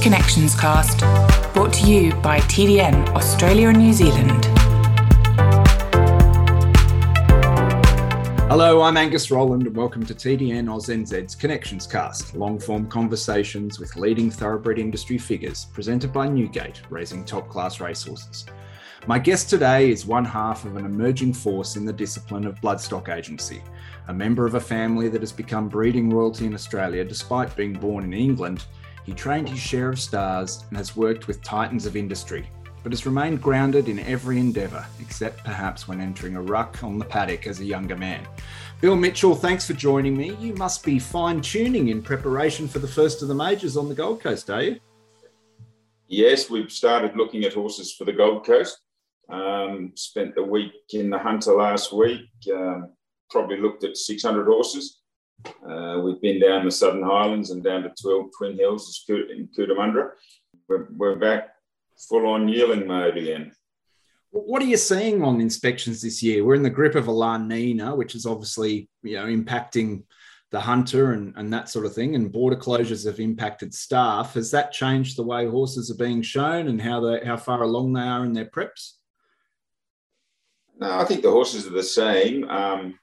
Connections Cast, brought to you by TDN Australia and New Zealand. Hello, I'm Angus Rowland, and welcome to TDN AusNZ's Connections Cast, long form conversations with leading thoroughbred industry figures, presented by Newgate, raising top class racehorses. My guest today is one half of an emerging force in the discipline of bloodstock agency, a member of a family that has become breeding royalty in Australia despite being born in England. He trained his share of stars and has worked with titans of industry, but has remained grounded in every endeavour, except perhaps when entering a ruck on the paddock as a younger man. Bill Mitchell, thanks for joining me. You must be fine tuning in preparation for the first of the majors on the Gold Coast, are you? Yes, we've started looking at horses for the Gold Coast. Um, spent the week in the Hunter last week. Um, probably looked at 600 horses. Uh, we've been down the Southern Highlands and down to 12 Twin Hills in Cootamundra. We're, we're back full on yearling mode again. What are you seeing on inspections this year? We're in the grip of a La Nina, which is obviously you know impacting the hunter and, and that sort of thing, and border closures have impacted staff. Has that changed the way horses are being shown and how they how far along they are in their preps? No, I think the horses are the same. Um,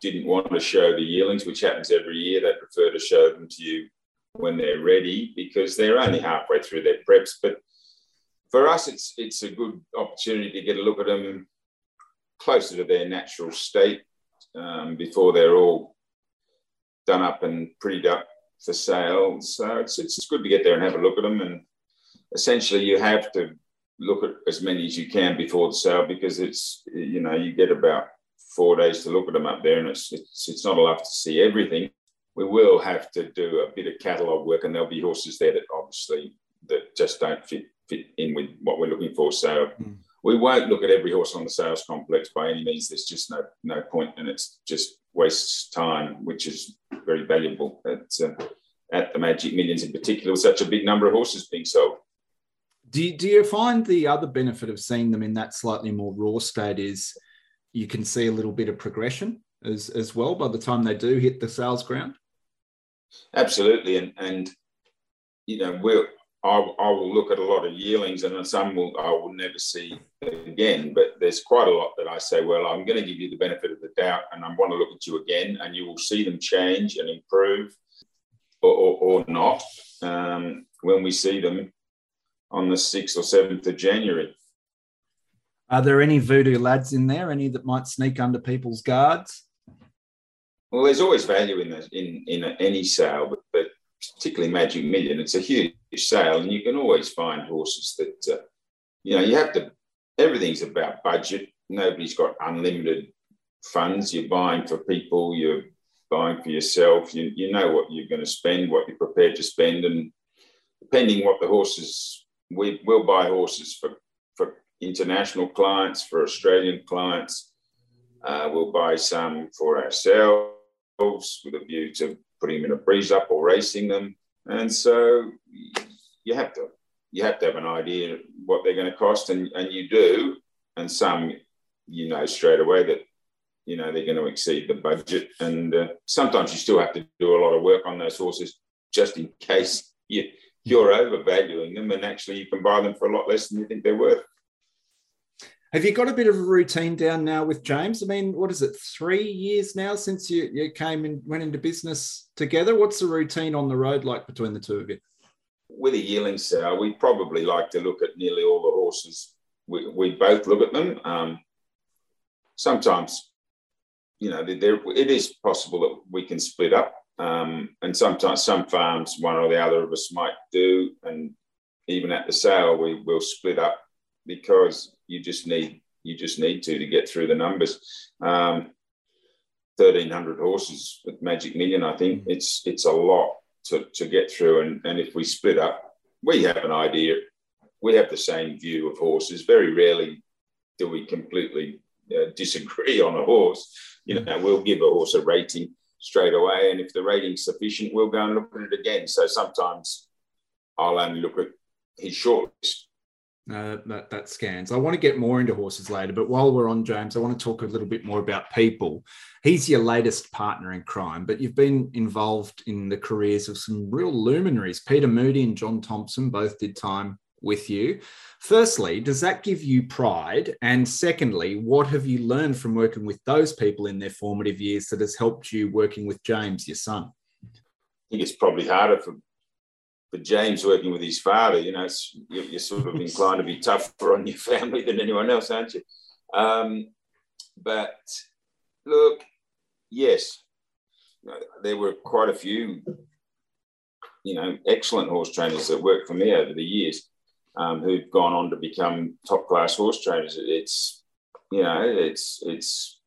didn't want to show the yearlings, which happens every year. They prefer to show them to you when they're ready because they're only halfway through their preps. But for us, it's it's a good opportunity to get a look at them closer to their natural state um, before they're all done up and prettied up for sale. So it's, it's good to get there and have a look at them. And essentially, you have to look at as many as you can before the sale because it's you know you get about four days to look at them up there, and it's it's, it's not enough to see everything we will have to do a bit of catalogue work, and there'll be horses there that obviously that just don't fit fit in with what we're looking for. So mm. we won't look at every horse on the sales complex by any means. There's just no no point, and it's just wastes time, which is very valuable at uh, at the Magic Millions in particular, with such a big number of horses being sold. Do you, do you find the other benefit of seeing them in that slightly more raw state is you can see a little bit of progression as, as well by the time they do hit the sales ground? Absolutely, and and you know we'll I, I will look at a lot of yearlings, and some will I will never see again. But there's quite a lot that I say, well, I'm going to give you the benefit of the doubt, and I want to look at you again, and you will see them change and improve, or, or, or not um, when we see them on the sixth or seventh of January. Are there any voodoo lads in there? Any that might sneak under people's guards? Well, there's always value in the, in in any sale, but, but particularly Magic Million, it's a huge sale, and you can always find horses that uh, you know you have to. Everything's about budget. Nobody's got unlimited funds. You're buying for people. You're buying for yourself. You you know what you're going to spend, what you're prepared to spend, and depending what the horses, we will buy horses for for international clients, for Australian clients. Uh, we'll buy some for ourselves with a view to putting them in a breeze up or racing them. And so you have to you have to have an idea what they're going to cost, and, and you do. And some, you know, straight away that you know they're going to exceed the budget. And uh, sometimes you still have to do a lot of work on those horses just in case you, you're overvaluing them, and actually you can buy them for a lot less than you think they're worth. Have you got a bit of a routine down now with James? I mean, what is it, three years now since you, you came and went into business together? What's the routine on the road like between the two of you? With a yearling sale, we probably like to look at nearly all the horses. We, we both look at them. Um, sometimes, you know, there, it is possible that we can split up. Um, and sometimes some farms, one or the other of us might do. And even at the sale, we will split up because you just need you just need to to get through the numbers. Um, 1300 horses with Magic Million, I think it's it's a lot to, to get through. And, and if we split up, we have an idea. We have the same view of horses. Very rarely do we completely uh, disagree on a horse. You know, we'll give a horse a rating straight away, and if the rating's sufficient, we'll go and look at it again. So sometimes I'll only look at his shortlist uh, that, that scans. I want to get more into horses later, but while we're on James, I want to talk a little bit more about people. He's your latest partner in crime, but you've been involved in the careers of some real luminaries. Peter Moody and John Thompson both did time with you. Firstly, does that give you pride? And secondly, what have you learned from working with those people in their formative years that has helped you working with James, your son? I think it's probably harder for for James working with his father, you know, you're, you're, sort of inclined to be tougher on your family than anyone else, aren't you? Um, but look, yes, there were quite a few, you know, excellent horse trainers that worked for me over the years um, who've gone on to become top class horse trainers. It's, you know, it's it's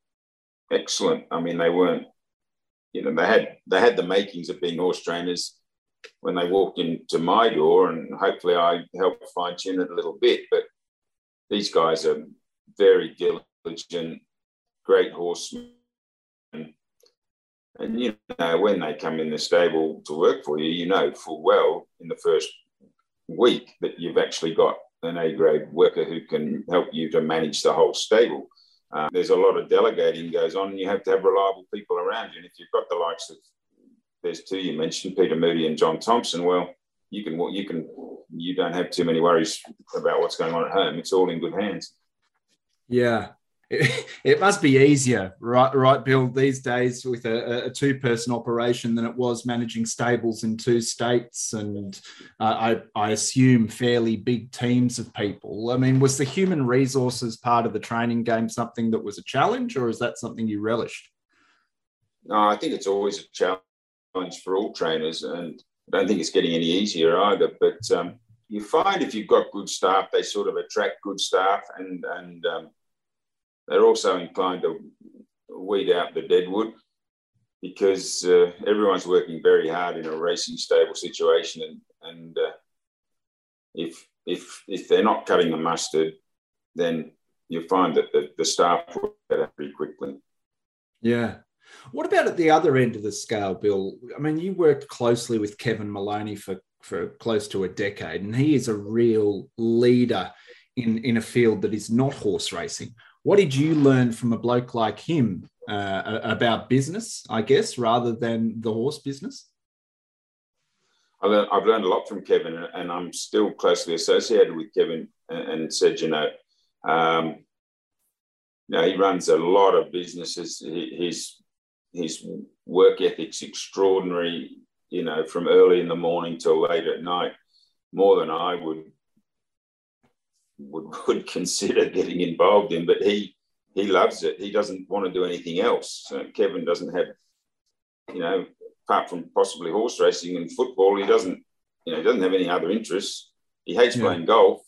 excellent. I mean, they weren't, you know, they had they had the makings of being horse trainers when they walked into my door, and hopefully I helped fine tune it a little bit. But these guys are very diligent, great horsemen. And you know, when they come in the stable to work for you, you know full well in the first week that you've actually got an A grade worker who can help you to manage the whole stable. Uh, there's a lot of delegating goes on, and you have to have reliable people around you. And if you've got the likes of there's two you mentioned, Peter Moody and John Thompson. Well, you can you can you don't have too many worries about what's going on at home. It's all in good hands. Yeah. It, must be easier, right, right, Bill, these days with a, a two-person operation than it was managing stables in two states, and uh, I, I assume fairly big teams of people. I mean, was the human resources part of the training game something that was a challenge, or is that something you relished? No, I think it's always a challenge challenge for all trainers, and I don't think it's getting any easier either. But um, you find if you've got good staff, they sort of attract good staff, and and um, they're also inclined to weed out the deadwood because uh, everyone's working very hard in a racing stable situation, and and uh, if if if they're not cutting the mustard, then you find that the, the staff will get pretty quickly. Yeah, what about at the other end of the scale, Bill? I mean, you worked closely with Kevin Maloney for, for close to a decade, and he is a real leader in, in a field that is not horse racing. What did you learn from a bloke like him uh, about business, I guess, rather than the horse business? I've learned, a lot from Kevin, and I'm still closely associated with Kevin. And, said, you know, um, you know, he runs a lot of businesses. He's his work ethic's extraordinary, you know, from early in the morning till late at night, more than I would would, would consider getting involved in. But he he loves it. He doesn't want to do anything else. So Kevin doesn't have, you know, apart from possibly horse racing and football, he doesn't, you know, he doesn't have any other interests. He hates yeah. playing golf.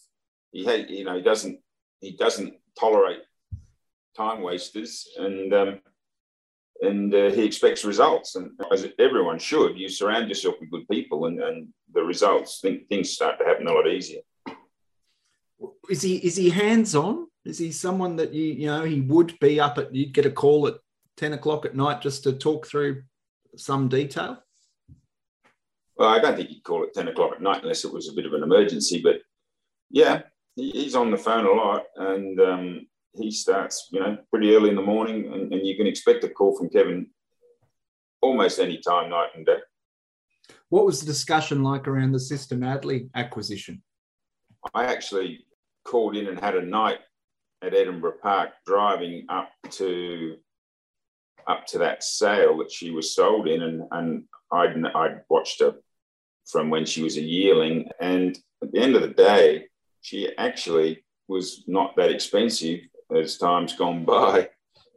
He hate, you know, he doesn't he doesn't tolerate time wasters and um, and uh, he expects results. And as everyone should, you surround yourself with good people, and, and the results things start to happen a lot easier. Is he is he hands on? Is he someone that you you know he would be up at? You'd get a call at ten o'clock at night just to talk through some detail. Well, I don't think he'd call it ten o'clock at night unless it was a bit of an emergency. But yeah, he's on the phone a lot, and um, he starts, you know, pretty early in the morning, and, and you can expect a call from Kevin almost any time, night and day. What was the discussion like around the Sister Madly acquisition? I actually called in and had a night at Edinburgh Park, driving up to up to that sale that she was sold in, and and I'd I'd watched her from when she was a yearling, and at the end of the day, she actually was not that expensive as time's gone by.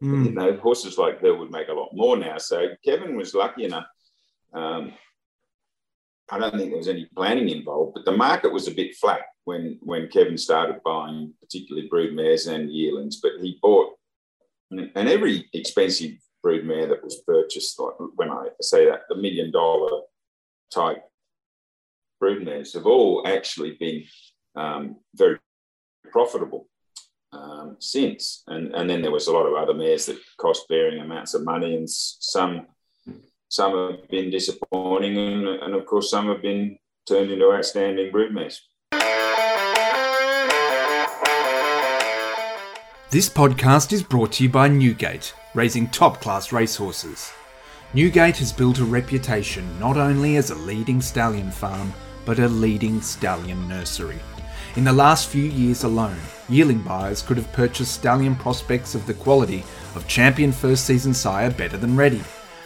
Mm. You know, horses like her would make a lot more now. So Kevin was lucky enough. Um, I don't think there was any planning involved, but the market was a bit flat when when Kevin started buying, particularly broodmares and yearlings. But he bought, and every expensive broodmare that was purchased, like when I say that, the million dollar type broodmares have all actually been um, very profitable um, since. And, and then there was a lot of other mares that cost varying amounts of money, and some some have been disappointing, and, and of course some have been turned into outstanding broodmares. This podcast is brought to you by Newgate, raising top class racehorses. Newgate has built a reputation not only as a leading stallion farm, but a leading stallion nursery. In the last few years alone, yearling buyers could have purchased stallion prospects of the quality of champion first season sire Better Than Ready,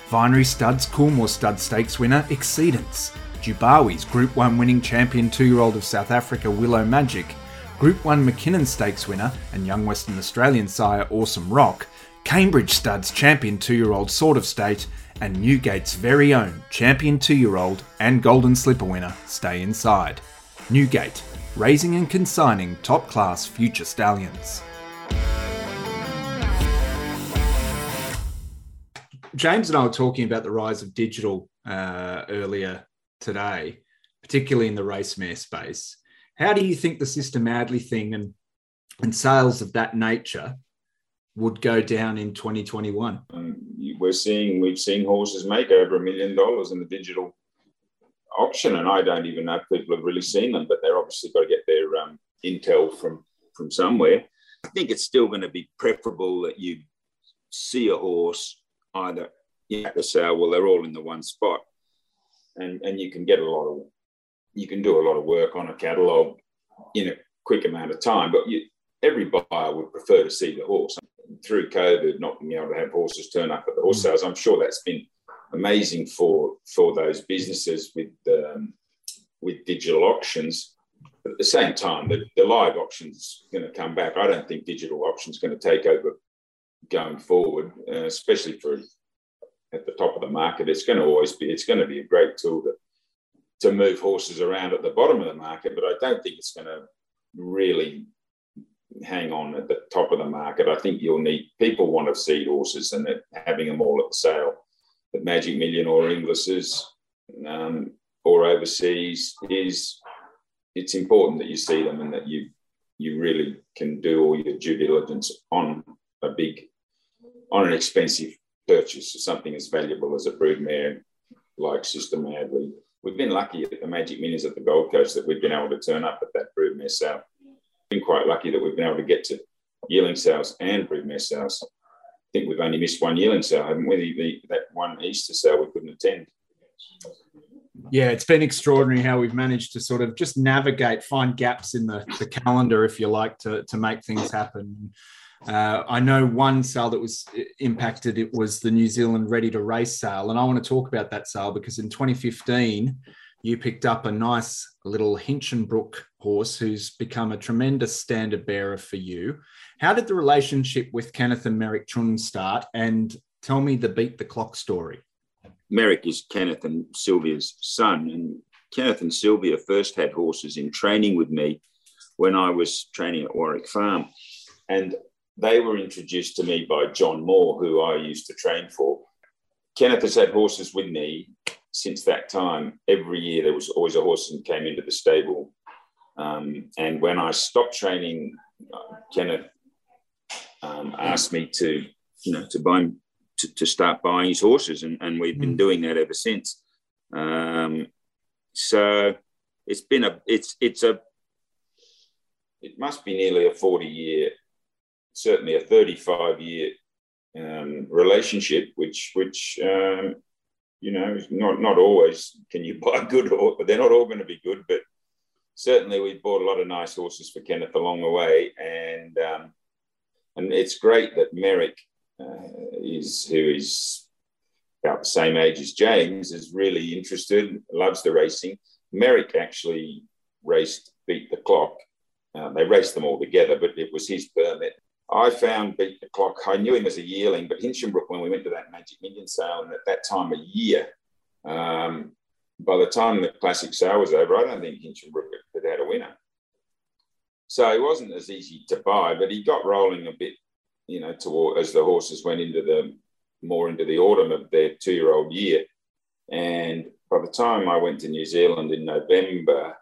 Vinery Studs Coolmore Stud Stakes winner Exceedance, Dubawi's Group 1 winning champion two year old of South Africa Willow Magic, Group 1 Mackinnon Stakes winner and young Western Australian sire Awesome Rock, Cambridge Studs champion two year old Sort of State, and Newgate's very own champion two year old and Golden Slipper winner Stay Inside. Newgate, raising and consigning top class future stallions. James and I were talking about the rise of digital uh, earlier today, particularly in the race mare space. How do you think the Sister Madly thing and and sales of that nature would go down in 2021? Um, we're seeing we've seen horses make over a million dollars in the digital auction, and I don't even know if people have really seen them, but they're obviously got to get their um, intel from from somewhere. I think it's still going to be preferable that you see a horse either at the sale, well, they're all in the one spot, and and you can get a lot of you can do a lot of work on a catalogue in a quick amount of time. But you, every buyer would prefer to see the horse. Through COVID, not being able to have horses turn up at the horse mm. sales, I'm sure that's been amazing for for those businesses with um, with digital auctions. But at the same time, the, the live auction's going to come back. I don't think digital auction's going to take over going forward, uh, especially for at the top of the market. It's going to always be it's going to be a great tool to to move horses around at the bottom of the market, but I don't think it's going to really hang on at the top of the market. I think you'll need people want to see horses and having them all at the sale. But Magic Million or Inglis's um, or overseas is it's important that you see them and that you you really can do all your due diligence on a big on an expensive purchase of something as valuable as a broodmare like Sister Madly we've been lucky at the Magic Millions at the Gold Coast that we've been able to turn up at that broodmare sale. Been quite lucky that we've been able to get to yearling sales and broodmare sales. I think we've only missed one yearling sale, haven't we? The, the, that one Easter sale we couldn't attend. Yeah, it's been extraordinary how we've managed to sort of just navigate, find gaps in the, the calendar, if you like, to, to make things happen. Uh, I know one sale that was impacted. It was the New Zealand Ready to Race sale, and I want to talk about that sale because in 2015 you picked up a nice little Hinchinbrook horse who's become a tremendous standard bearer for you. How did the relationship with Kenneth and Merrick Chun start? And tell me the beat the clock story. Merrick is Kenneth and Sylvia's son, and Kenneth and Sylvia first had horses in training with me when I was training at Warwick Farm. And they were introduced to me by John Moore, who I used to train for. Kenneth has had horses with me since that time. Every year there was always a horse that came into the stable. Um, and when I stopped training, uh, Kenneth um, asked me to, you know, to buy to, to start buying his horses, and, and we've been mm. doing that ever since. Um, so it's been a it's it's a it must be nearly a 40 year certainly a 35 year um, relationship, which which um, you know not not always can you buy good but they're not all going to be good. But certainly we bought a lot of nice horses for Kenneth along the way, and um, and it's great that Merrick uh, is who is about the same age as James is really interested, loves the racing. Merrick actually raced beat the clock. Uh, they raced them all together, but it was his permit I found Beat the Clock. I knew him as a yearling, but Hinchinbrook, when we went to that Magic Million sale, and at that time of year, um, by the time the classic sale was over, I don't think Hinchinbrook had had a winner. So he wasn't as easy to buy, but he got rolling a bit, you know, toward as the horses went into the more into the autumn of their two-year-old year. And by the time I went to New Zealand in November,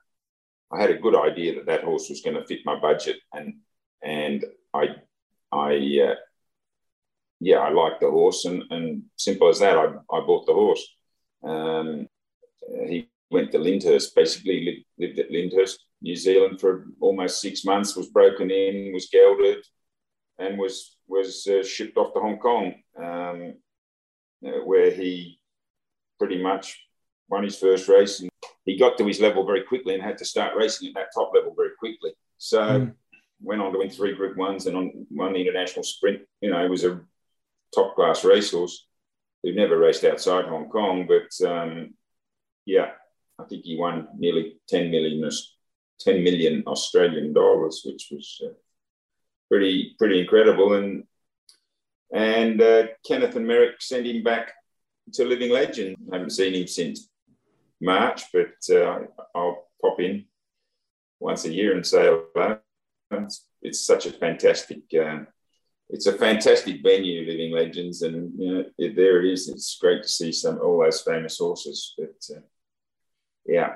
I had a good idea that that horse was going to fit my budget, and and I I, uh, yeah, I liked the horse, and, and simple as that, I, I bought the horse. Um, he went to Lyndhurst, basically lived, lived, at Lyndhurst, New Zealand for almost six months, was broken in, was gelded, and was was uh, shipped off to Hong Kong, um, where he pretty much won his first race. And he got to his level very quickly and had to start racing at that top level very quickly. So mm. Went on to win three Group Ones and on, won the international sprint. You know, was a top class racehorse who never raced outside Hong Kong, but um, yeah, I think he won nearly 10 million, 10 million Australian dollars, which was uh, pretty pretty incredible. And and uh, Kenneth and Merrick sent him back to Living Legend. I haven't seen him since March, but uh, I'll pop in once a year and say hello. It's, it's such a fantastic. Uh, it's a fantastic venue, Living Legends, and you know it, there it is. It's great to see some all those famous horses. But uh, yeah,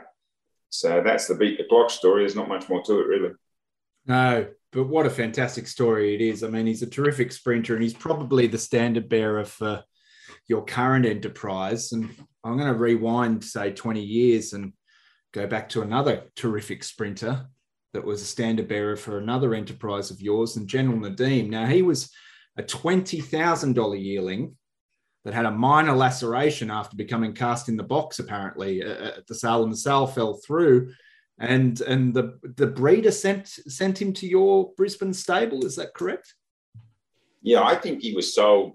so that's the beat the clock story. There's not much more to it, really. No, but what a fantastic story it is. I mean, he's a terrific sprinter, and he's probably the standard bearer for your current enterprise. And I'm going to rewind, say, 20 years and go back to another terrific sprinter that was a standard bearer for another enterprise of yours, and General Nediym. Now, he was a $20,000 yearling that had a minor laceration after becoming cast in the box, apparently, at the sale, and the sale fell through. And and the the breeder sent sent him to your Brisbane stable. Is that correct? Yeah, I think he was sold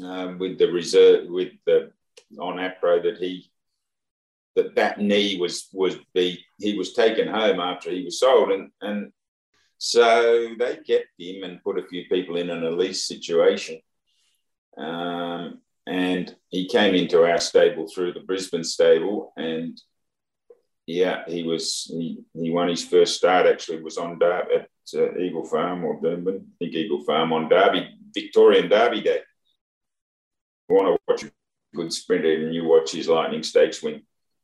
um, with the reserve with the on APRO that he that that knee was was be he was taken home after he was sold. And and so they kept him and put a few people in an lease situation. Um, and he came into our stable through the Brisbane stable and yeah he was he, he won his first start actually was on Dar- at uh, Eagle Farm or Doomben I think Eagle Farm on Derby Victorian Derby Day. You want to watch a good sprinter and you watch his Lightning Stakes win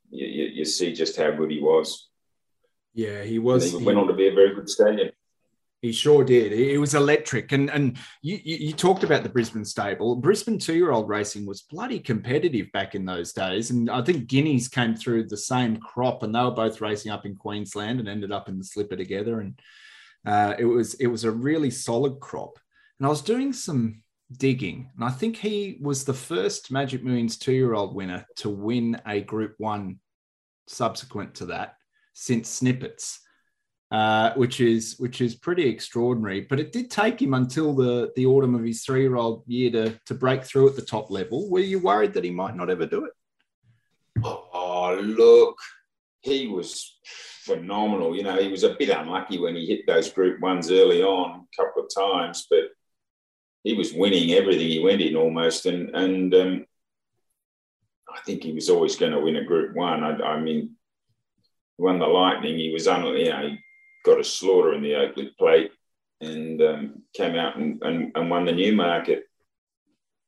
you, you, you see just how good he was. Yeah, he was. And he went on to be a very good stallion. He sure did. It was electric. And and you, you, you talked about the Brisbane stable. Brisbane two year old racing was bloody competitive back in those days. And I think Guineas came through the same crop, and they were both racing up in Queensland and ended up in the slipper together. And uh, it was it was a really solid crop. And I was doing some digging. And I think he was the first Magic Millions two year old winner to win a Group One subsequent to that since Snippets. Uh, which is which is pretty extraordinary. But it did take him until the the autumn of his three year old year to to break through at the top level. Were you worried that he might not ever do it? Oh, look, he was phenomenal. You know, he was a bit unlucky when he hit those Group Ones early on a couple of times, but he was winning everything he went in almost, and and um, I think he was always going to win a Group One. I, I mean, won the Lightning. He was on, you know, he got a slaughter in the Oakleigh Plate, and um, came out and, and, and, won the Newmarket.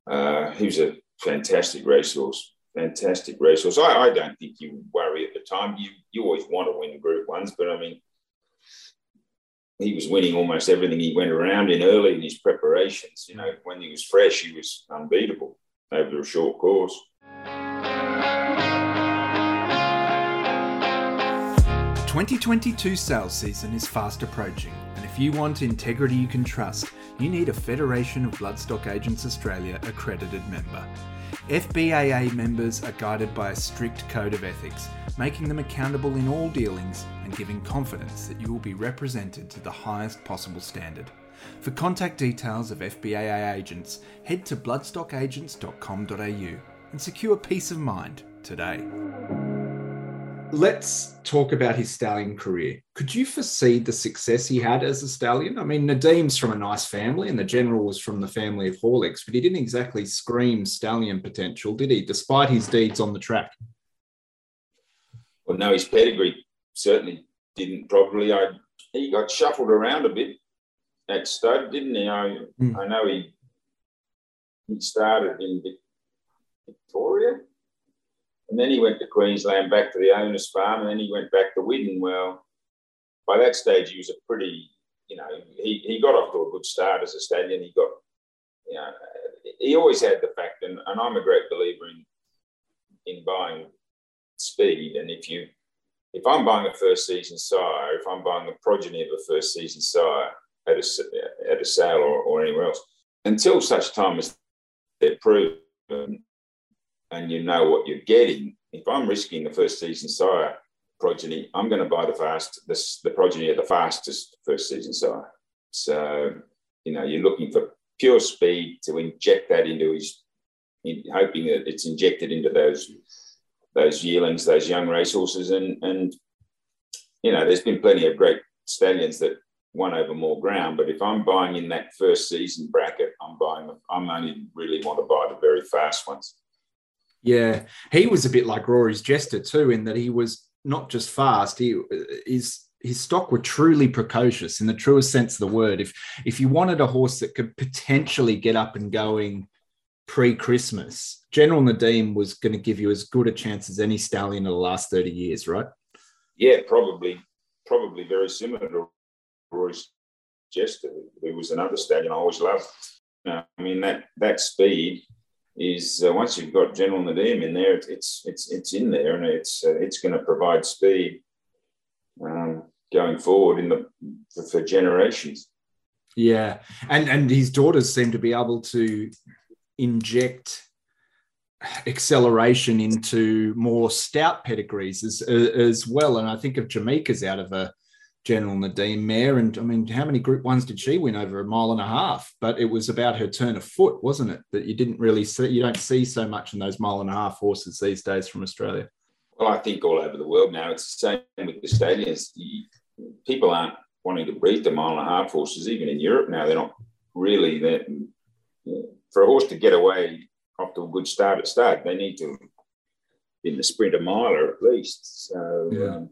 Uh, he was a fantastic racehorse, fantastic racehorse. I, I don't think you worry at the time. You you always want to win the Group Ones, but I mean, he was winning almost everything he went around in early in his preparations. You know, when he was fresh, he was unbeatable over a short course. The 2022 sales season is fast approaching, and if you want integrity you can trust, you need a Federation of Bloodstock Agents Australia accredited member. FBAA members are guided by a strict code of ethics, making them accountable in all dealings and giving confidence that you will be represented to the highest possible standard. For contact details of FBAA agents, head to bloodstockagents.com.au and secure peace of mind today. Let's talk about his stallion career. Could you foresee the success he had as a stallion? I mean, Nediym's from a nice family, and the general was from the family of Horlicks, but he didn't exactly scream stallion potential, did he, despite his deeds on the track? Well, no, his pedigree certainly didn't probably. I, he got shuffled around a bit at stud, didn't he? I, mm. I know he he started in Victoria and then he went to Queensland, back to the owner's farm, and then he went back to Widden. Well, by that stage, he was a pretty, you know, he, he got off to a good start as a stallion. He got, you know, he always had the fact, and, and I'm a great believer in in buying speed. And if you, if I'm buying a first season sire, if I'm buying a progeny of a first season sire at a, at a sale or, or anywhere else. Until such time as they're proven and you know what you're getting, if I'm risking the first season sire progeny, I'm going to buy the fast the, the progeny of the fastest first season sire. So you know you're looking for pure speed to inject that into his, in, hoping that it's injected into those those yearlings, those young racehorses, and and you know there's been plenty of great stallions that won over more ground. But if I'm buying in that first season bracket, I'm buying. I'm only really want to buy the very fast ones. Yeah, he was a bit like Rory's Jester too, in that he was not just fast. He uh, his his stock were truly precocious in the truest sense of the word. If if you wanted a horse that could potentially get up and going pre-Christmas, General Nediym was going to give you as good a chance as any stallion in the last 30 years, right? Yeah, probably, probably very similar to Rory's Jester, who was another stallion I always loved. I mean that that speed is uh, once you've got General Nediym in there, it's it's it's in there and it's uh, it's going to provide speed um, going forward in the for, for, generations. Yeah, and and his daughters seem to be able to inject acceleration into more stout pedigrees as as well. And I think of Jameka's out of a General Nediym mare. And I mean, how many Group Ones did she win over a mile and a half? But it was about her turn of foot, wasn't it? That you didn't really see. You don't see so much in those mile and a half horses these days from Australia. Well, I think all over the world now it's the same with the stallions. People aren't wanting to breed the mile and a half horses. Even in Europe now, they're not really. They're, for a horse to get away off to a good start at start, they need to in the sprint a miler at least. So. Yeah. Um,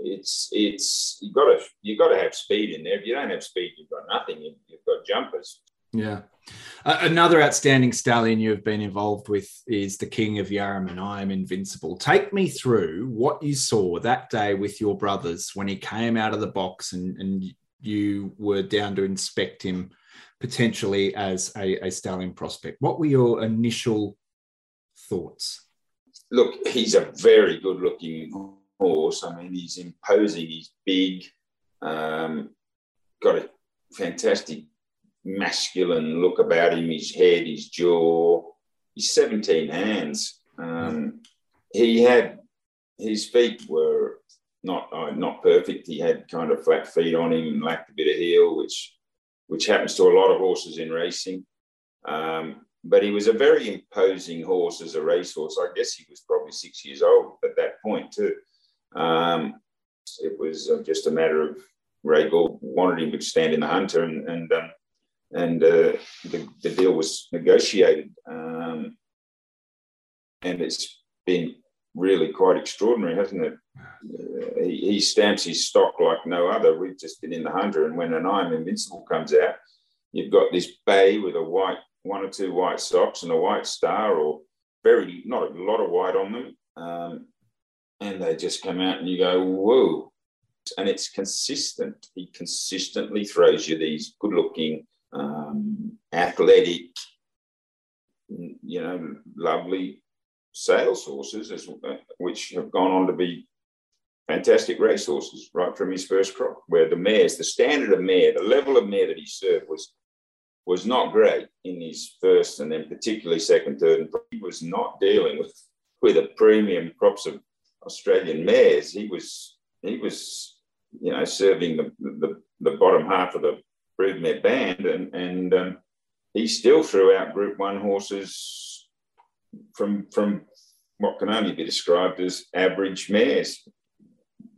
it's it's you got to you got to have speed in there. If you don't have speed, you've got nothing. You've, you've got jumpers. Yeah. Uh, another outstanding stallion you have been involved with is the King of Yarraman I Am Invincible. Take me through what you saw that day with your brothers when he came out of the box and, and you were down to inspect him potentially as a, a stallion prospect. What were your initial thoughts? Look, he's a very good looking horse. I mean, he's imposing, he's big, um, got a fantastic masculine look about him, his head, his jaw. He's 17 hands. Um, he had, his feet were not uh, not perfect. He had kind of flat feet on him and lacked a bit of heel, which which happens to a lot of horses in racing. Um, but he was a very imposing horse as a racehorse. I guess he was probably six years old at that point too. Um, it was uh, just a matter of Ray Gould wanted him to stand in the hunter, and and um, and uh, the, the deal was negotiated, um, and it's been really quite extraordinary, hasn't it? Uh, he, he, stamps his stock like no other. We've just been in the hunter, and when an I Am Invincible comes out, you've got this bay with a white, one or two white socks and a white star, or very not a lot of white on them. Um, and they just come out and you go, whoa. And it's consistent. He consistently throws you these good looking, um, athletic, you know, lovely sales horses, as, which have gone on to be fantastic racehorses right from his first crop, where the mares, the standard of mare, the level of mare that he served was was not great in his first and then particularly second, third, and he was not dealing with with a premium crops of Australian mares, he was he was you know serving the the, the bottom half of the broodmare band, and and um, he still threw out Group One horses from from what can only be described as average mares.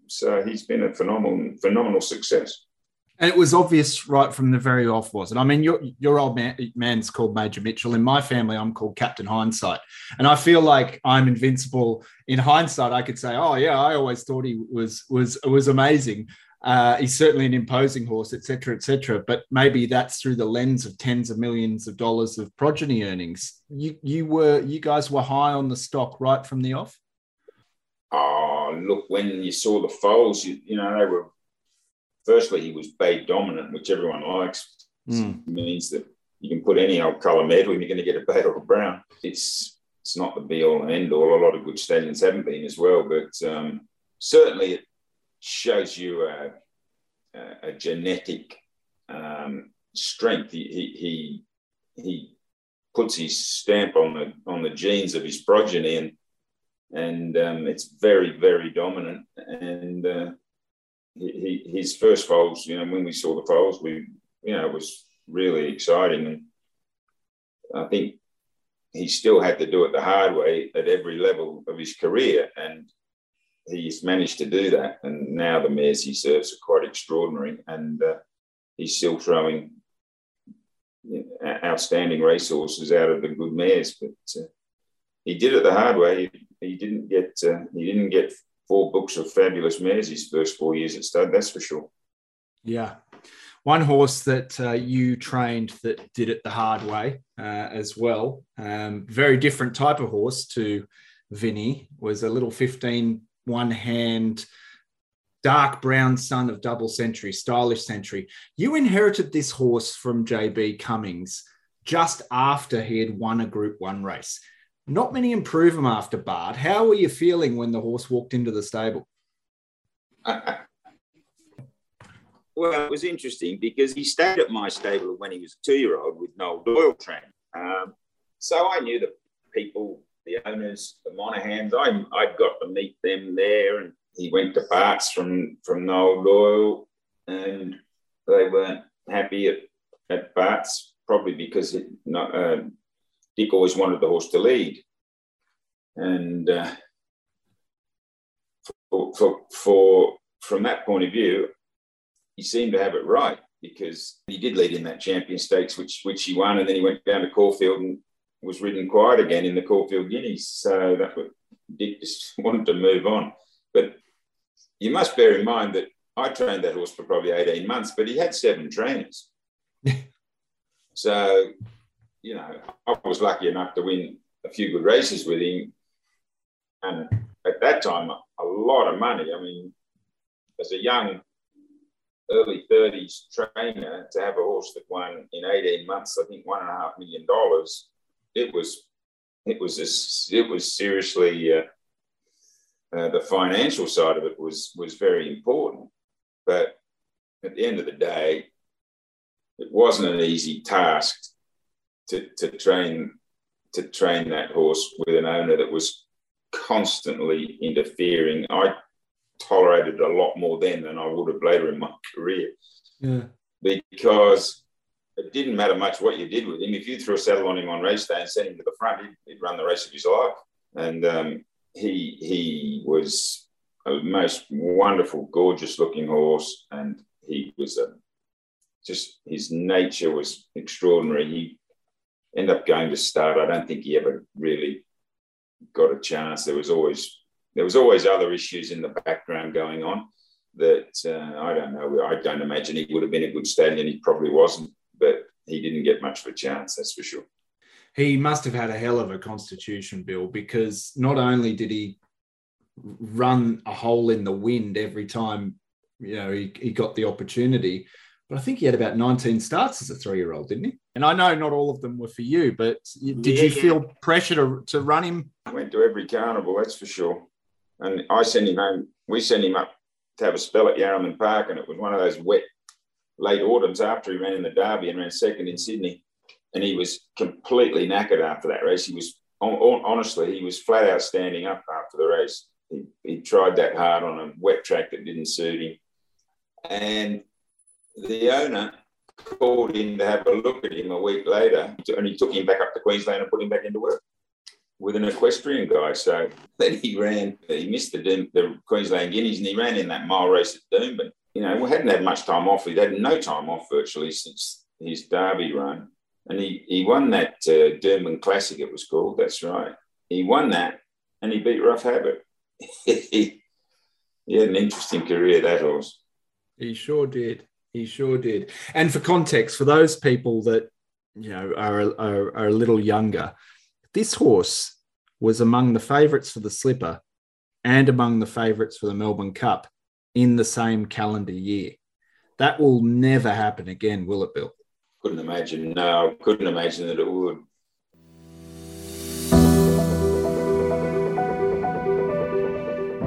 So he's been a phenomenal phenomenal success. And it was obvious right from the very off, was it? I mean, your your old man, man's called Major Mitchell. In my family, I'm called Captain Hindsight, and I feel like I'm invincible. In hindsight, I could say, "Oh yeah, I always thought he was was was amazing." Uh, he's certainly an imposing horse, etc., etc. But maybe that's through the lens of tens of millions of dollars of progeny earnings. You you were you guys were high on the stock right from the off. Oh, look! When you saw the foals, you, you know they were firstly, he was bay dominant, which everyone likes. Mm. means that you can put any old colour medal and you're going to get a bay or a brown. It's it's not the be all and end all. A lot of good stallions haven't been as well, but um, certainly it shows you a, a, a genetic um, strength. He, he he he puts his stamp on the on the genes of his progeny, and and um, it's very very dominant. And uh, he, his first foals, you know, when we saw the foals, we you know it was really exciting, and I think he still had to do it the hard way at every level of his career, and he's managed to do that. And now the mares he serves are quite extraordinary, and uh, he's still throwing outstanding resources out of the good mares. But uh, he did it the hard way. He, he didn't get uh, he didn't get four books of fabulous mares his first four years at stud. That's for sure. Yeah. One horse that uh, you trained that did it the hard way uh, as well. Um, very different type of horse to Vinny was a little 15 one hand dark brown son of double century, stylish century. You inherited this horse from JB Cummings just after he had won a Group One race. Not many improve him after Bart. How were you feeling when the horse walked into the stable? well, it was interesting because he stayed at my stable when he was a two-year-old with Noel Doyle training. Um, so I knew the people, the owners, the Monaghan's. I I got to meet them there and he went to Bart's from from Noel Doyle, and they weren't happy at, at Bart's, probably because it, uh, Dick always wanted the horse to lead, and uh, for, for, for from that point of view, he seemed to have it right because he did lead in that champion stakes, which which he won, and then he went down to Caulfield and was ridden quiet again in the Caulfield Guineas. So that Dick just wanted to move on. But you must bear in mind that I trained that horse for probably 18 months, but he had seven trainers. so, you know, I was lucky enough to win a few good races with him. And at that time, a lot of money. I mean, as a young, early 30s trainer, to have a horse that won in 18 months, I think one and a half million dollars, it was, it was, a, it was seriously uh, uh, the financial side of it was was very important. But at the end of the day, it wasn't an easy task to, to train to train that horse with an owner that was constantly interfering. I tolerated a lot more then than I would have later in my career. Yeah. Because it didn't matter much what you did with him. If you threw a saddle on him on race day and sent him to the front, he'd, he'd run the race of his life. And um, he he was a most wonderful, gorgeous looking horse, and he was a just his nature was extraordinary. He ended up going to start. I don't think he ever really got a chance. There was always there was always other issues in the background going on that uh, I don't know. I don't imagine he would have been a good stallion. He probably wasn't, but he didn't get much of a chance. That's for sure he must have had a hell of a constitution, Bill, because not only did he run a hole in the wind every time you know he, he got the opportunity, but I think he had about 19 starts as a three year old, didn't he? And I know not all of them were for you, but did yeah, you feel yeah. pressure to, to run him? I went to every carnival, that's for sure. And I sent him home, we sent him up to have a spell at Yarraman Park, and it was one of those wet late autumns after he ran in the Derby and ran second in Sydney and he was completely knackered after that race. He was honestly, he was flat out standing up after the race. He, he tried that hard on a wet track that didn't suit him, and the owner called in to have a look at him a week later, and he took him back up to Queensland and put him back into work with an equestrian guy. So then he ran, he missed the, the Queensland Guineas and he ran in that mile race at Doomben. You know, we hadn't had much time off. He'd had no time off virtually since his Derby run and he, he won that uh, Doomben Classic, it was called. That's right. He won that and he beat Rough Habit. he had an interesting career, that horse. He sure did. He sure did. And for context, for those people that you know are, are, are a little younger, this horse was among the favourites for the Slipper and among the favourites for the Melbourne Cup in the same calendar year. That will never happen again, will it, Bill? couldn't imagine. No, couldn't imagine that it would.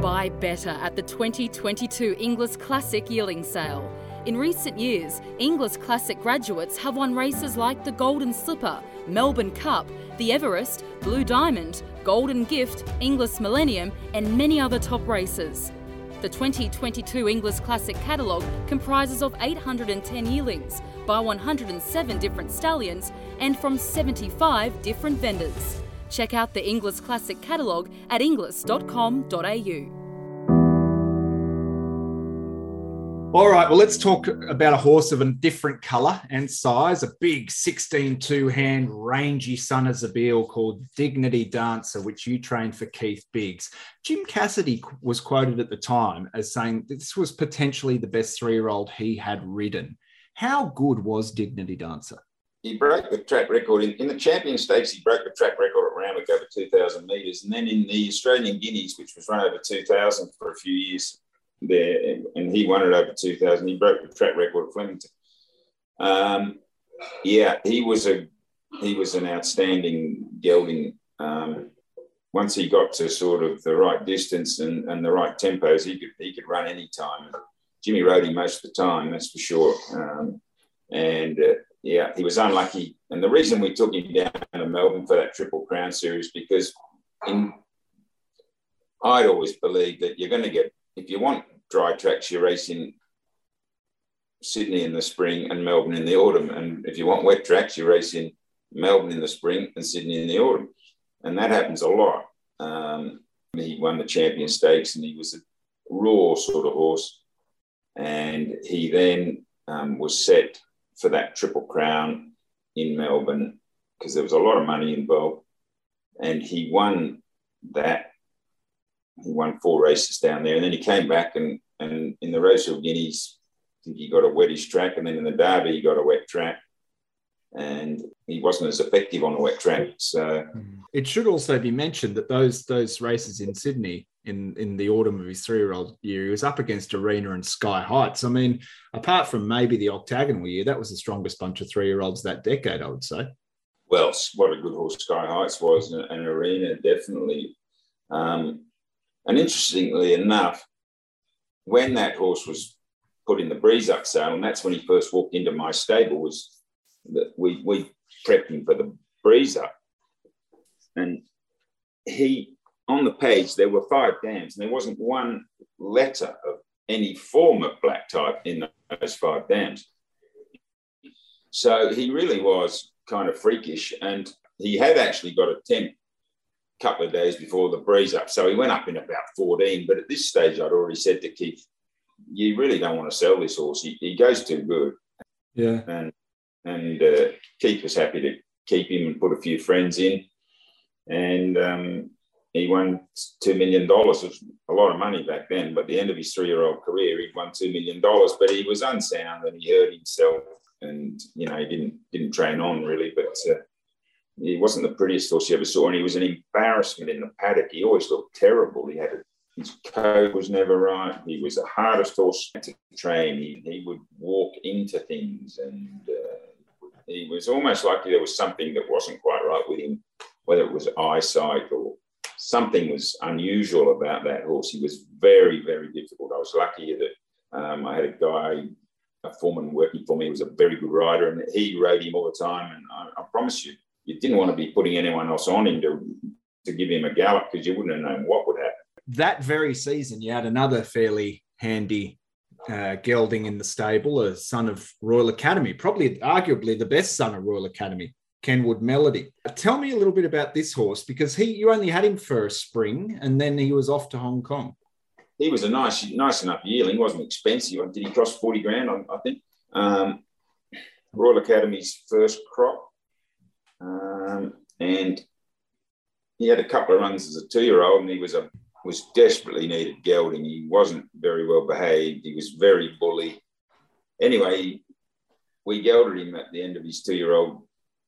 Buy better at the 2022 Inglis Classic Yearling Sale. In recent years, Inglis Classic graduates have won races like the Golden Slipper, Melbourne Cup, the Everest, Blue Diamond, Golden Gift, Inglis Millennium, and many other top races. The 2022 Inglis Classic catalogue comprises of 810 yearlings by 107 different stallions and from 75 different vendors. Check out the Inglis Classic catalogue at inglis.com.au. All right, well, let's talk about a horse of a different colour and size, a big 16 two hand rangy son of Zabeel called Dignity Dancer, which you trained for Keith Biggs. Jim Cassidy was quoted at the time as saying this was potentially the best three year old he had ridden. How good was Dignity Dancer? He broke the track record in, in the Champion Stakes. He broke the track record at Randwick over 2,000 metres. And then in the Australian Guineas, which was run over 2,000 for a few years, there, and he won it over 2000. He broke the track record at Flemington. Um, yeah, he was a he was an outstanding gelding. Um, once he got to sort of the right distance and, and the right tempos, he could he could run any time. Jimmy rode him most of the time, that's for sure. Um, and uh, yeah, he was unlucky. And the reason we took him down to Melbourne for that Triple Crown series because in I'd always believed that you're going to get if you want dry tracks, you race in Sydney in the spring and Melbourne in the autumn. And if you want wet tracks, you race in Melbourne in the spring and Sydney in the autumn. And that happens a lot. Um, he won the champion stakes and he was a raw sort of horse. And he then um, was set for that Triple Crown in Melbourne because there was a lot of money involved. And he won that he won four races down there, and then he came back and and in the Rosehill Guineas, I think he got a wettish track, and then in the Derby he got a wet track, and he wasn't as effective on a wet track. So it should also be mentioned that those those races in Sydney in in the autumn of his three year old year, he was up against Arena and Sky Heights. I mean, apart from maybe the octagonal year, that was the strongest bunch of three year olds that decade, I would say. Well, what a good horse Sky Heights was, and, and Arena definitely. Um, and interestingly enough, when that horse was put in the breeze up sale, and that's when he first walked into my stable, was that we, we prepped him for the breeze up. And he, on the page, there were five dams, and there wasn't one letter of any form of black type in those five dams. So he really was kind of freakish, and he had actually got a temp couple of days before the breeze up. So he went up in about 14. But at this stage, I'd already said to Keith, you really don't want to sell this horse. He, he goes too good. Yeah. And and uh, Keith was happy to keep him and put a few friends in. And um, he won $2 million. It was a lot of money back then. But at the end of his three year old career, he'd won $2 million. But he was unsound and he hurt himself. And, you know, he didn't didn't train on really. But uh, he wasn't the prettiest horse you ever saw, and he was an embarrassment in the paddock. He always looked terrible. He had a, his coat was never right. He was the hardest horse to train. He, he would walk into things, and uh, he was almost like there was something that wasn't quite right with him, whether it was eyesight or something was unusual about that horse. He was very, very difficult. I was lucky that um, I had a guy a foreman working for me who was a very good rider and he rode him all the time. And I, I promise you, you didn't want to be putting anyone else on him to, to give him a gallop because you wouldn't have known what would happen. That very season, you had another fairly handy uh, gelding in the stable, a son of Royal Academy, probably arguably the best son of Royal Academy, Kenwood Melody. Tell me a little bit about this horse because he you only had him for a spring and then he was off to Hong Kong. He was a nice, nice enough yearling. wasn't expensive. Did he cost forty grand? I, I think. Um, Royal Academy's first crop. Um, and he had a couple of runs as a two-year-old, and he was a was desperately needed gelding. He wasn't very well behaved. He was very bully. Anyway, we gelded him at the end of his two-year-old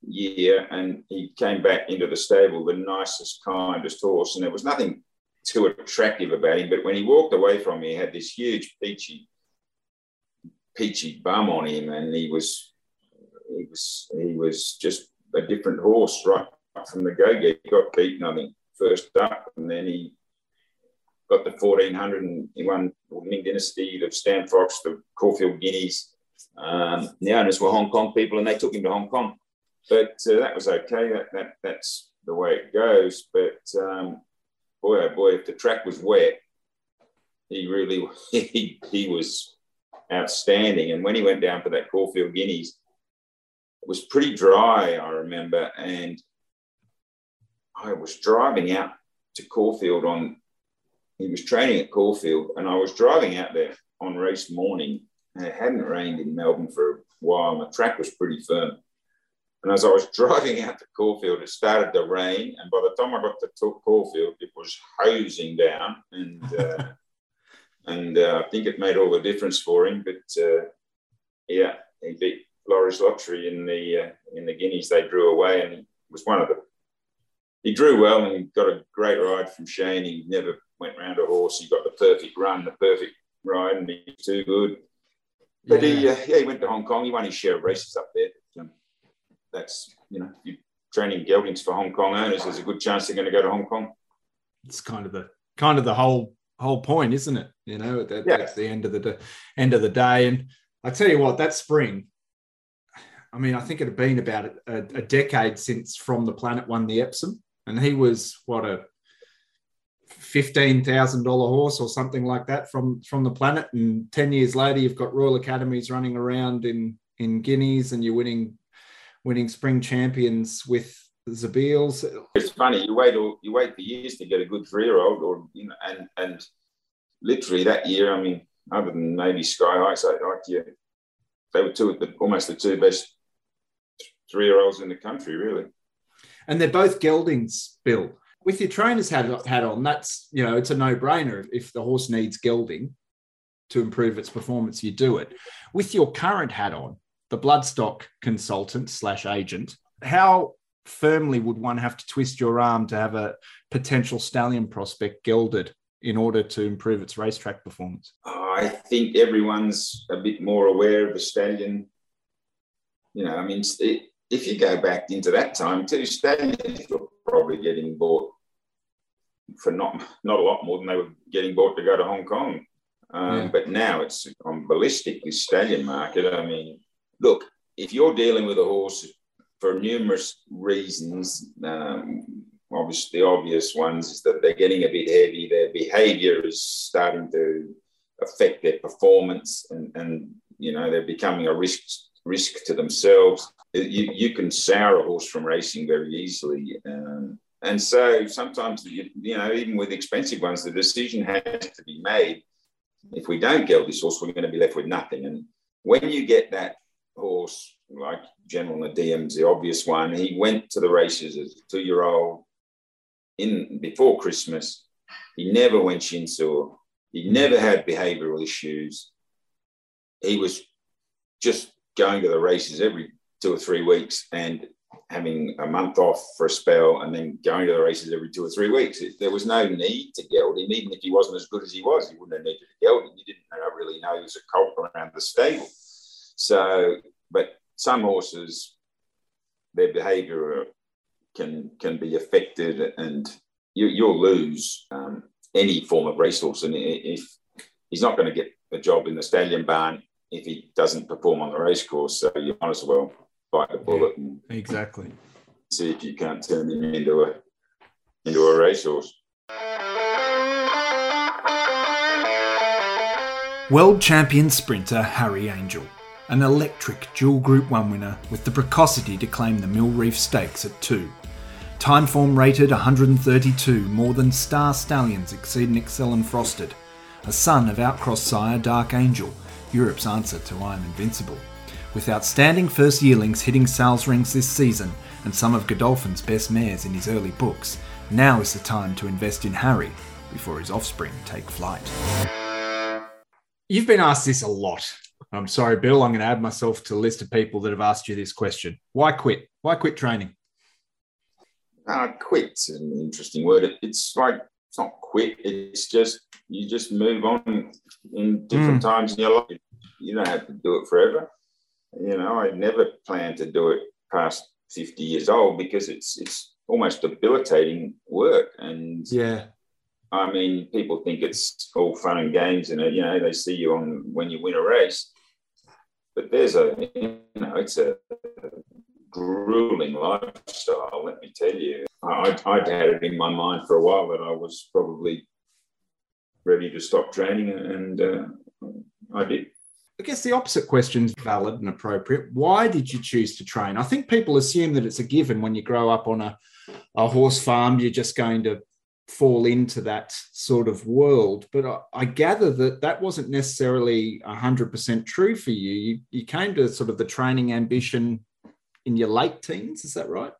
year, and he came back into the stable, the nicest, kindest horse, and there was nothing too attractive about him. But when he walked away from me, he had this huge peachy, peachy bum on him, and he was, he was, he was just a different horse right from the go get. He got beaten, I think, first up, and then he got the 1400 and he won Ming Dynasty, the Stan Fox, the Caulfield Guineas. Um, the owners were Hong Kong people and they took him to Hong Kong. But uh, that was okay. That, that, that's the way it goes. But um, boy, oh boy, if the track was wet, he really he, he was outstanding. And when he went down for that Caulfield Guineas, was pretty dry, I remember. And I was driving out to Caulfield on, he was training at Caulfield, and I was driving out there on race morning. And it hadn't rained in Melbourne for a while. My track was pretty firm. And as I was driving out to Caulfield, it started to rain. And by the time I got to Caulfield, it was hosing down. And uh, and uh, I think it made all the difference for him. But uh, yeah, he beat Loris Lottery in the uh, in the Guineas. They drew away, and he was one of the. He drew well and he got a great ride from Shane. He never went round a horse. He got the perfect run, the perfect ride, and he's too good. But yeah. he, uh, yeah, he went to Hong Kong. He won his share of races up there. Um, that's you know, you training geldings for Hong Kong owners. There's a good chance they're going to go to Hong Kong. It's kind of the kind of the whole whole point, isn't it? You know, that, yeah. that's the end of the end of the day. And I tell you what, that spring, I mean, I think it had been about a, a decade since From the Planet won the Epsom, and he was what a fifteen thousand dollar horse or something like that from from the planet. And ten years later, you've got Royal Academies running around in in Guineas, and you're winning winning spring champions with Zabeels. It's funny. You wait all, you wait for years to get a good three year old, or you know, and and literally that year, I mean, other than maybe Sky Heights, like yeah, they were two of the almost the two best three year olds in the country, really. And they're both geldings, Bill. With your trainer's hat, hat on, that's you know, it's a no brainer. If the horse needs gelding to improve its performance, you do it. With your current hat on, the bloodstock consultant slash agent, how firmly would one have to twist your arm to have a potential stallion prospect gelded in order to improve its racetrack performance? I think everyone's a bit more aware of the stallion. You know, I mean, if you go back into that time, too, stallions were probably getting bought for not not a lot more than they were getting bought to go to Hong Kong. Um, yeah. But now it's on ballistic, this stallion market. I mean, look, if you're dealing with a horse for numerous reasons. Um, obviously, the obvious ones is that they're getting a bit heavy. Their behaviour is starting to affect their performance, and, and you know they're becoming a risk risk to themselves. You, you can sour a horse from racing very easily. Um, and so sometimes, you, you know, even with expensive ones, the decision has to be made. If we don't geld this horse, we're going to be left with nothing. And when you get that horse like General Nediym's the obvious one. He went to the races as a two-year-old in before Christmas. He never went shin sore. He never had behavioural issues. He was just going to the races every two or three weeks and having a month off for a spell and then going to the races every two or three weeks. There was no need to geld him, even if he wasn't as good as he was. He wouldn't have needed to geld him. You didn't really know he was a colt around the stable. So, but some horses, their behaviour can can be affected, and you, will lose um, any form of racehorse. And if he's not going to get a job in the stallion barn if he doesn't perform on the racecourse, so you might as well bite the bullet and exactly see if you can't turn them into a into a racehorse. World champion sprinter Harry Angel an electric dual Group 1 winner with the precocity to claim the Mill Reef Stakes at 2. Timeform rated 132, more than Star Stallions Exceed And Excel and Frosted. A son of outcross sire Dark Angel, Europe's answer to I Am Invincible. With outstanding first yearlings hitting sales rings this season and some of Godolphin's best mares in his early books, now is the time to invest in Harry before his offspring take flight. You've been asked this a lot I'm sorry, Bill. I'm going to add myself to the list of people that have asked you this question. Why quit? Why quit training? Uh, quit's an interesting word. it's like it's not quit. It's just you just move on in different mm. times in your life. You don't have to do it forever. You know, I never planned to do it past 50 years old because it's it's almost debilitating work. And yeah, I mean, people think it's all fun and games, and you know they see you on when you win a race, but there's a you know it's a grueling lifestyle. Let me tell you, I, I'd had it in my mind for a while that I was probably ready to stop training, and uh, I did. I guess the opposite question is valid and appropriate. Why did you choose to train? I think people assume that it's a given when you grow up on a, a horse farm, you're just going to fall into that sort of world. But I, I gather that that wasn't necessarily 100% true for you. you. You came to sort of the training ambition in your late teens, is that right?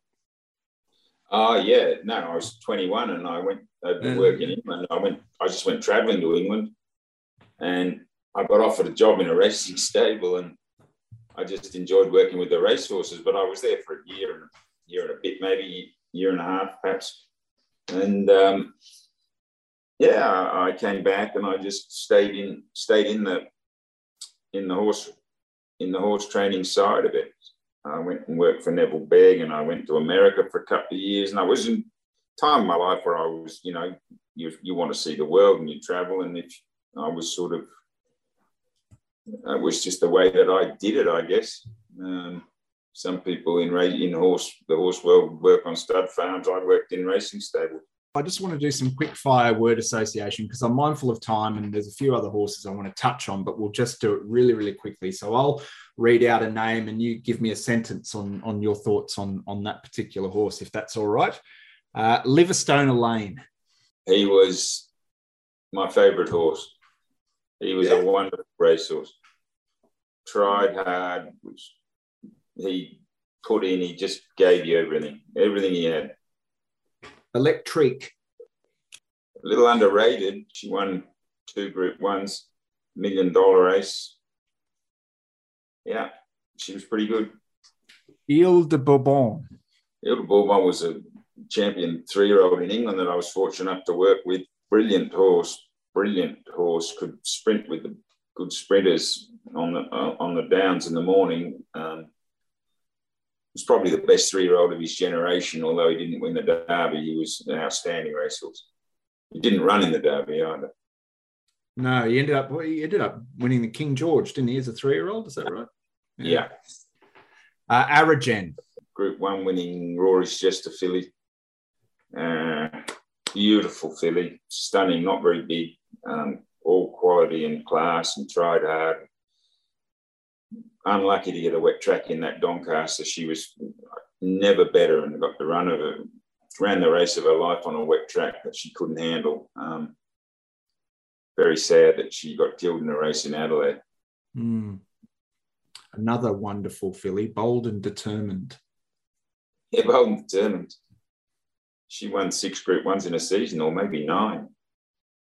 Oh, uh, yeah. No, I was 21 and I went over to work in England. I went, I just went traveling to England and I got offered a job in a racing stable and I just enjoyed working with the racehorses. But I was there for a year and a year and a bit, maybe year and a half, perhaps. And um, yeah, I came back and I just stayed in stayed in the in the horse in the horse training side of it. I went and worked for Neville Begg and I went to America for a couple of years. And I was in time in my life where I was, you know, you, you want to see the world and you travel. And if I was sort of it was just the way that I did it, I guess. Um, some people in in horse the horse world work on stud farms. I worked in racing stables. I just want to do some quick fire word association because I'm mindful of time and there's a few other horses I want to touch on, but we'll just do it really, really quickly. So I'll read out a name and you give me a sentence on, on your thoughts on, on that particular horse, if that's all right. Uh, Liverstone Lane. He was my favourite horse. He was yeah. a wonderful racehorse. Tried hard, which he put in. He just gave you everything, everything he had. Electric. A little underrated. She won two Group Ones, million dollar race. Yeah, she was pretty good. Ile de Bourbon. Ile de Bourbon was a champion three year old in England that I was fortunate enough to work with. Brilliant horse, brilliant horse, could sprint with the good sprinters on the uh, on the downs in the morning. Um, was probably the best three year old of his generation. Although he didn't win the Derby, he was an outstanding racehorse. He didn't run in the Derby either. No, he ended up he ended up winning the King George, didn't he? As a three year old, is that right? Yeah. yeah. Uh, Aragen. Group One winning Rory's Jester filly. Uh, beautiful filly, stunning, not very big, um, all quality and class, and tried hard. Unlucky to get a wet track in that Doncaster. She was never better and got the run of it. Ran the race of her life on a wet track that she couldn't handle. Um, very sad that she got killed in a race in Adelaide. Mm. Another wonderful filly, bold and determined. Yeah, bold and determined. She won six Group Ones in a season, or maybe nine.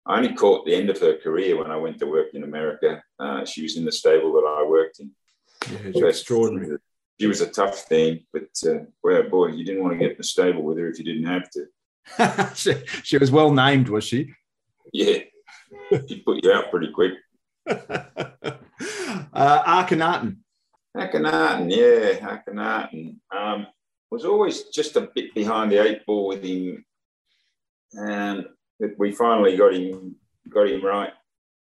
I only caught the end of her career when I went to work in America. Uh, she was in the stable that I worked in. Yeah, so extraordinary. She was a tough thing, but uh, well, boy, you didn't want to get in the stable with her if you didn't have to. she, she, was well named, was she? Yeah, she put you out pretty quick. uh, Akhenaten. Akhenaten, yeah, Akhenaten. Um, was always just a bit behind the eight ball with him, and we finally got him got him right.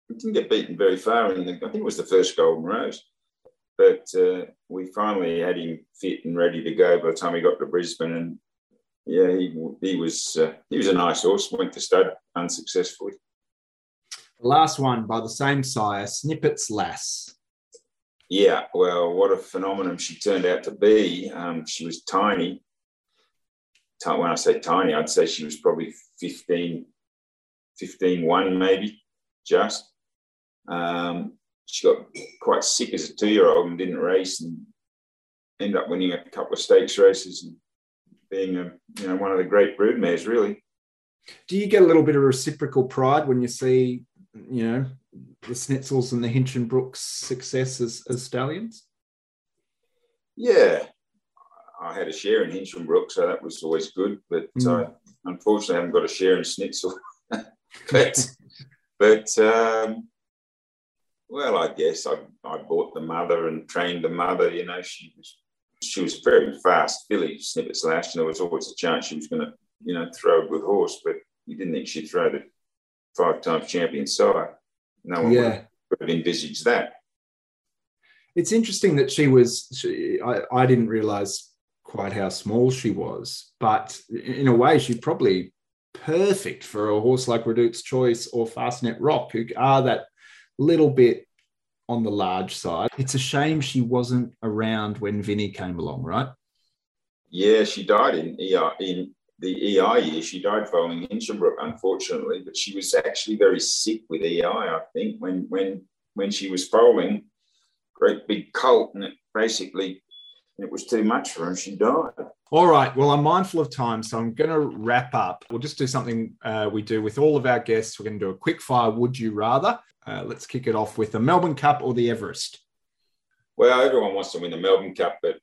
He didn't get beaten very far in the, I think it was the first Golden Rose, but uh, we finally had him fit and ready to go by the time he got to Brisbane. And yeah, he he was uh, he was a nice horse. Went to stud unsuccessfully. The last one by the same sire, Snippets Lass. Yeah, well, what a phenomenon she turned out to be. Um, she was tiny. When I say tiny, I'd say she was probably 15, 15 1 maybe, just. Um, she got quite sick as a two year old and didn't race and ended up winning a couple of stakes races and being a you know one of the great broodmares really. Do you get a little bit of reciprocal pride when you see you know the Schnitzels and the Hinchinbrooks' success as, as stallions? Yeah, I had a share in Hinchinbrook, so that was always good. But mm. I unfortunately haven't got a share in Schnitzel. but but um, well, I guess I, I bought the mother and trained the mother. You know, she was she was very fast, filly Snippets Lass, and there was always a chance she was going to you know throw a good horse, but you didn't think she'd throw the five times champion sire. No one Yeah. would have envisaged that. It's interesting that she was. She, I, I didn't realize quite how small she was, but in a way, she probably perfect for a horse like Redoute's Choice or Fastnet Rock, who are that little bit on the large side. It's a shame she wasn't around when Vinny came along, right? Yeah, she died in EI, in the EI year. She died following Hinchinbrook, unfortunately, but she was actually very sick with EI. I think when when when she was foaling, great big colt, and it basically it was too much for her, and she died. All right. Well, I'm mindful of time, so I'm going to wrap up. We'll just do something uh, we do with all of our guests. We're going to do a quick fire. Would you rather? Uh, let's kick it off with the Melbourne Cup or the Everest. Well, everyone wants to win the Melbourne Cup, but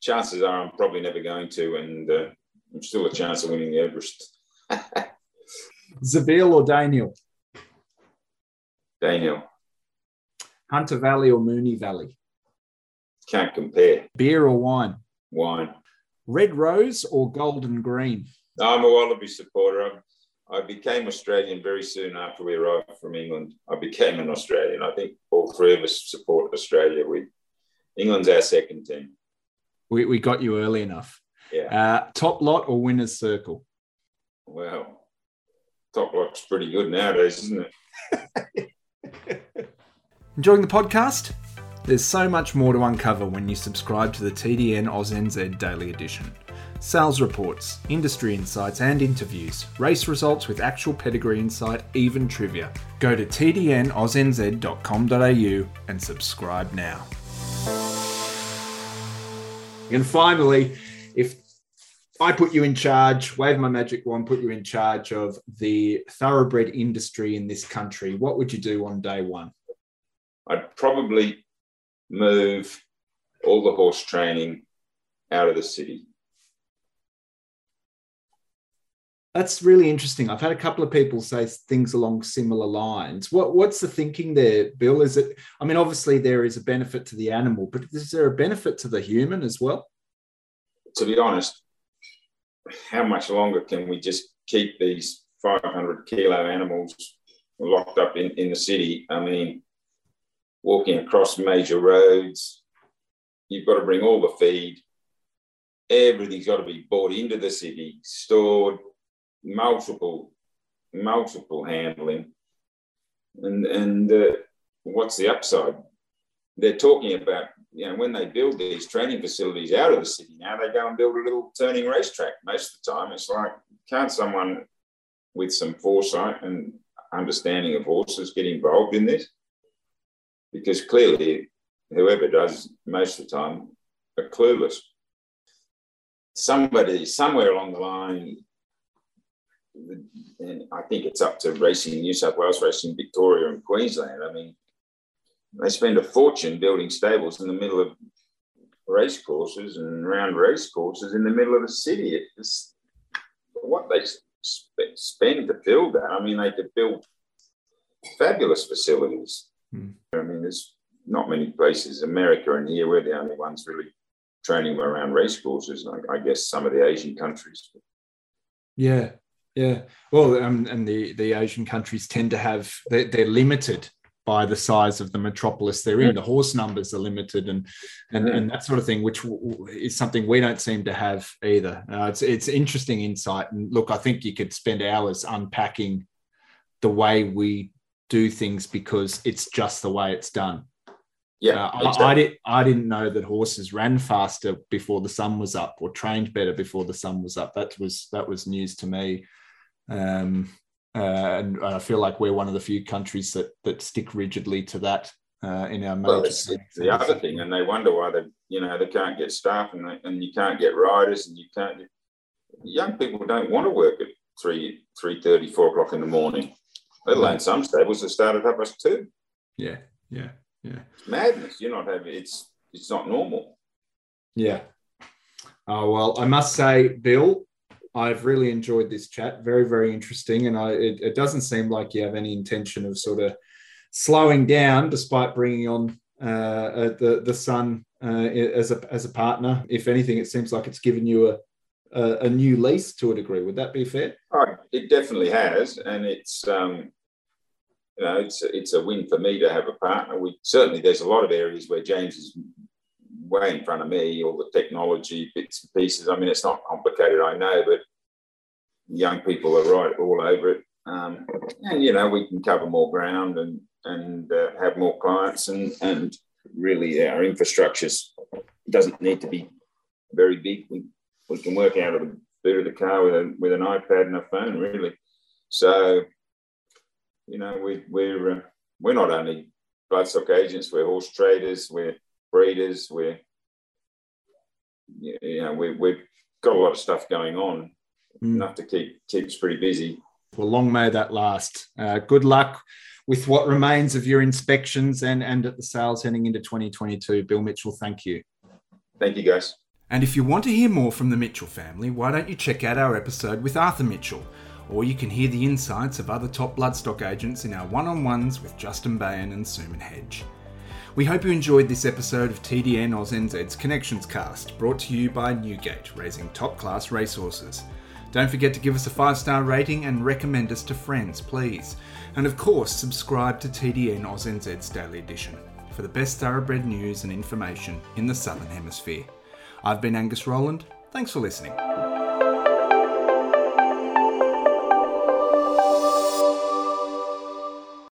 chances are I'm probably never going to, and uh, I'm still a chance of winning the Everest. Zabeel or Danehill? Danehill, Hunter Valley or Moonee Valley? Can't compare. Beer or wine? Wine. Red Rose or Golden Green? I'm a Wallaby supporter. I, I became Australian very soon after we arrived from England. I became an Australian. I think all three of us support Australia. We England's our second team. We, we got you early enough. Yeah. Uh, top lot or winner's circle? Well, top lot's pretty good nowadays, isn't it? Enjoying the podcast? There's so much more to uncover when you subscribe to the TDN AusNZ Daily Edition. Sales reports, industry insights and interviews, race results with actual pedigree insight, even trivia. Go to tdnausnz.com.au and subscribe now. And finally, if I put you in charge, wave my magic wand, put you in charge of the thoroughbred industry in this country, what would you do on day one? I'd probably move all the horse training out of the city. That's really interesting. I've had a couple of people say things along similar lines. What what's the thinking there, Bill? Is it? I mean, obviously there is a benefit to the animal, but is there a benefit to the human as well? To be honest, how much longer can we just keep these 500 kilo animals locked up in, in the city? I mean, walking across major roads, you've got to bring all the feed. Everything's got to be brought into the city, stored, multiple, multiple handling. And, and uh, what's the upside? They're talking about, you know, when they build these training facilities out of the city now, they go and build a little turning racetrack. Most of the time, it's like, can't someone with some foresight and understanding of horses get involved in this? Because clearly, whoever does most of the time are clueless. Somebody, somewhere along the line, and I think it's up to Racing New South Wales, Racing Victoria, and Queensland. I mean, they spend a fortune building stables in the middle of race courses and round race courses in the middle of the city. It's what they spend to build that. I mean, they could build fabulous facilities. Hmm. I mean, there's not many places. America and here, we're the only ones really training around race courses. I, I guess some of the Asian countries. Yeah, yeah. Well, um, and the the Asian countries tend to have they're, they're limited by the size of the metropolis they're in. The horse numbers are limited, and and, and that sort of thing, which is something we don't seem to have either. Uh, it's it's interesting insight, and look, I think you could spend hours unpacking the way we do things because it's just the way it's done. Yeah, Uh, I, I, did, I didn't know that horses ran faster before the sun was up or trained better before the sun was up. That was that was news to me. Um, uh, and I feel like we're one of the few countries that that stick rigidly to that uh, in our major. Well, it's the, the other thing, and they wonder why they, you know, they can't get staff and they, and you can't get riders, and you can't. Young people don't want to work at three, three thirty, four o'clock in the morning. Let alone some stables that start at half past two. Yeah, yeah, yeah, It's madness. You're not having. It's it's not normal. yeah. Oh well, I must say, Bill, I've really enjoyed this chat. Very, very interesting, and I it, it doesn't seem like you have any intention of sort of slowing down, despite bringing on uh, uh, the the son uh, as a as a partner. If anything, it seems like it's given you a a, a, new lease to a degree. Would that be fair? Oh, it definitely has, and it's um, you know it's it's a win for me to have a partner. We certainly there's a lot of areas where James is way in front of me, all the technology bits and pieces. I mean, it's not complicated, I know, but young people are right all over it. Um, and you know, we can cover more ground and and uh, have more clients, and and really our infrastructure doesn't need to be very big. We we can work out of the boot of the car with a, with an iPad and a phone, really. So, you know, we we're uh, we're not only bloodstock agents, we're horse traders, we're breeders, we're you know we we've got a lot of stuff going on, mm. enough to keep keep us pretty busy. Well, long may that last. Uh, good luck with what remains of your inspections and, and at the sales heading into 2022. Bill Mitchell, thank you. Thank you, guys. And if you want to hear more from the Mitchell family, why don't you check out our episode with Arthur Mitchell? Or you can hear the insights of other top bloodstock agents in our one on ones with Justin Bayan and Suman Hedge. We hope you enjoyed this episode of TDN AusNZ's Connections Cast, brought to you by Newgate, raising top class racehorses. Don't forget to give us a five star rating and recommend us to friends, please. And of course, subscribe to TDN AusNZ's Daily Edition for the best thoroughbred news and information in the Southern Hemisphere. I've been Angus Rowland. Thanks for listening.